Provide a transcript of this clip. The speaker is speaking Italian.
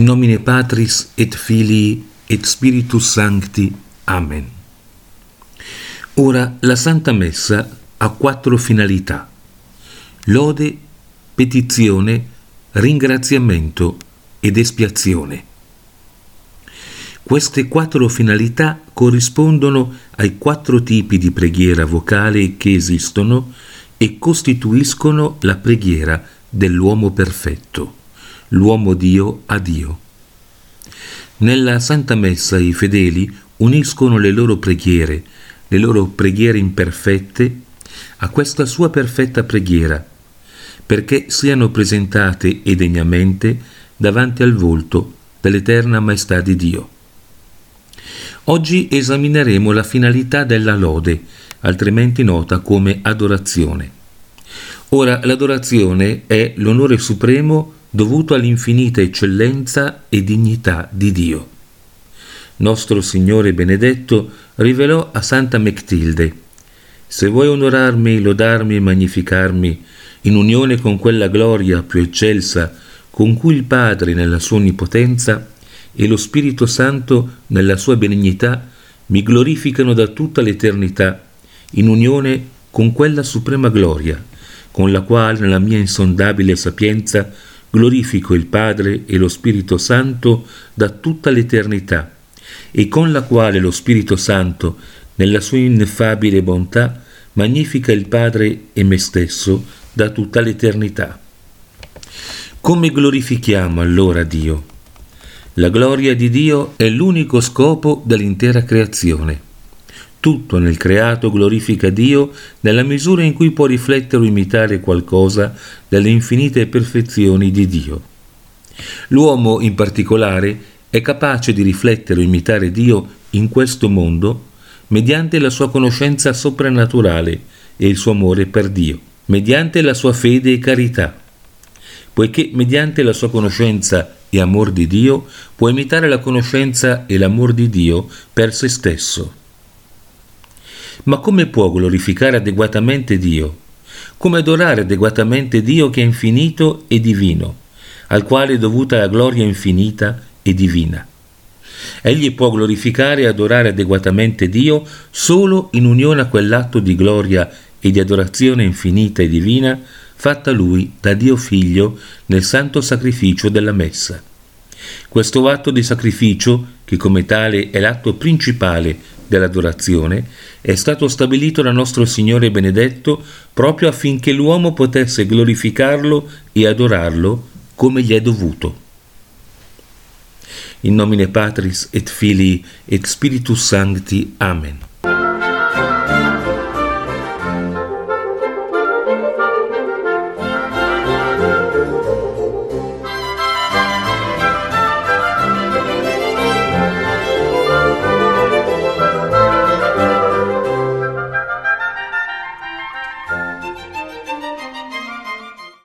In nomine Patris et Filii et Spiritus Sancti. Amen. Ora la Santa Messa ha quattro finalità. Lode, petizione, ringraziamento ed espiazione. Queste quattro finalità corrispondono ai quattro tipi di preghiera vocale che esistono e costituiscono la preghiera dell'uomo perfetto l'uomo Dio a Dio. Nella Santa Messa i fedeli uniscono le loro preghiere, le loro preghiere imperfette, a questa sua perfetta preghiera, perché siano presentate e degnamente davanti al volto dell'eterna maestà di Dio. Oggi esamineremo la finalità della lode, altrimenti nota come adorazione. Ora, l'adorazione è l'onore supremo dovuto all'infinita eccellenza e dignità di Dio. Nostro Signore benedetto rivelò a Santa Mectilde, se vuoi onorarmi, lodarmi e magnificarmi, in unione con quella gloria più eccelsa con cui il Padre nella sua onnipotenza e lo Spirito Santo nella sua benignità mi glorificano da tutta l'eternità, in unione con quella suprema gloria, con la quale nella mia insondabile sapienza glorifico il Padre e lo Spirito Santo da tutta l'eternità, e con la quale lo Spirito Santo, nella sua ineffabile bontà, magnifica il Padre e me stesso da tutta l'eternità. Come glorifichiamo allora Dio? La gloria di Dio è l'unico scopo dell'intera creazione. Tutto nel creato glorifica Dio nella misura in cui può riflettere o imitare qualcosa delle infinite perfezioni di Dio. L'uomo in particolare è capace di riflettere o imitare Dio in questo mondo mediante la sua conoscenza soprannaturale e il suo amore per Dio, mediante la sua fede e carità, poiché mediante la sua conoscenza e amor di Dio può imitare la conoscenza e l'amor di Dio per se stesso. Ma come può glorificare adeguatamente Dio? Come adorare adeguatamente Dio che è infinito e divino, al quale è dovuta la gloria infinita e divina? Egli può glorificare e adorare adeguatamente Dio solo in unione a quell'atto di gloria e di adorazione infinita e divina fatta lui da Dio Figlio nel santo sacrificio della Messa. Questo atto di sacrificio, che come tale è l'atto principale dell'adorazione è stato stabilito da nostro Signore benedetto proprio affinché l'uomo potesse glorificarlo e adorarlo come gli è dovuto. In nomine Patris et Filii et Spiritus Sancti. Amen.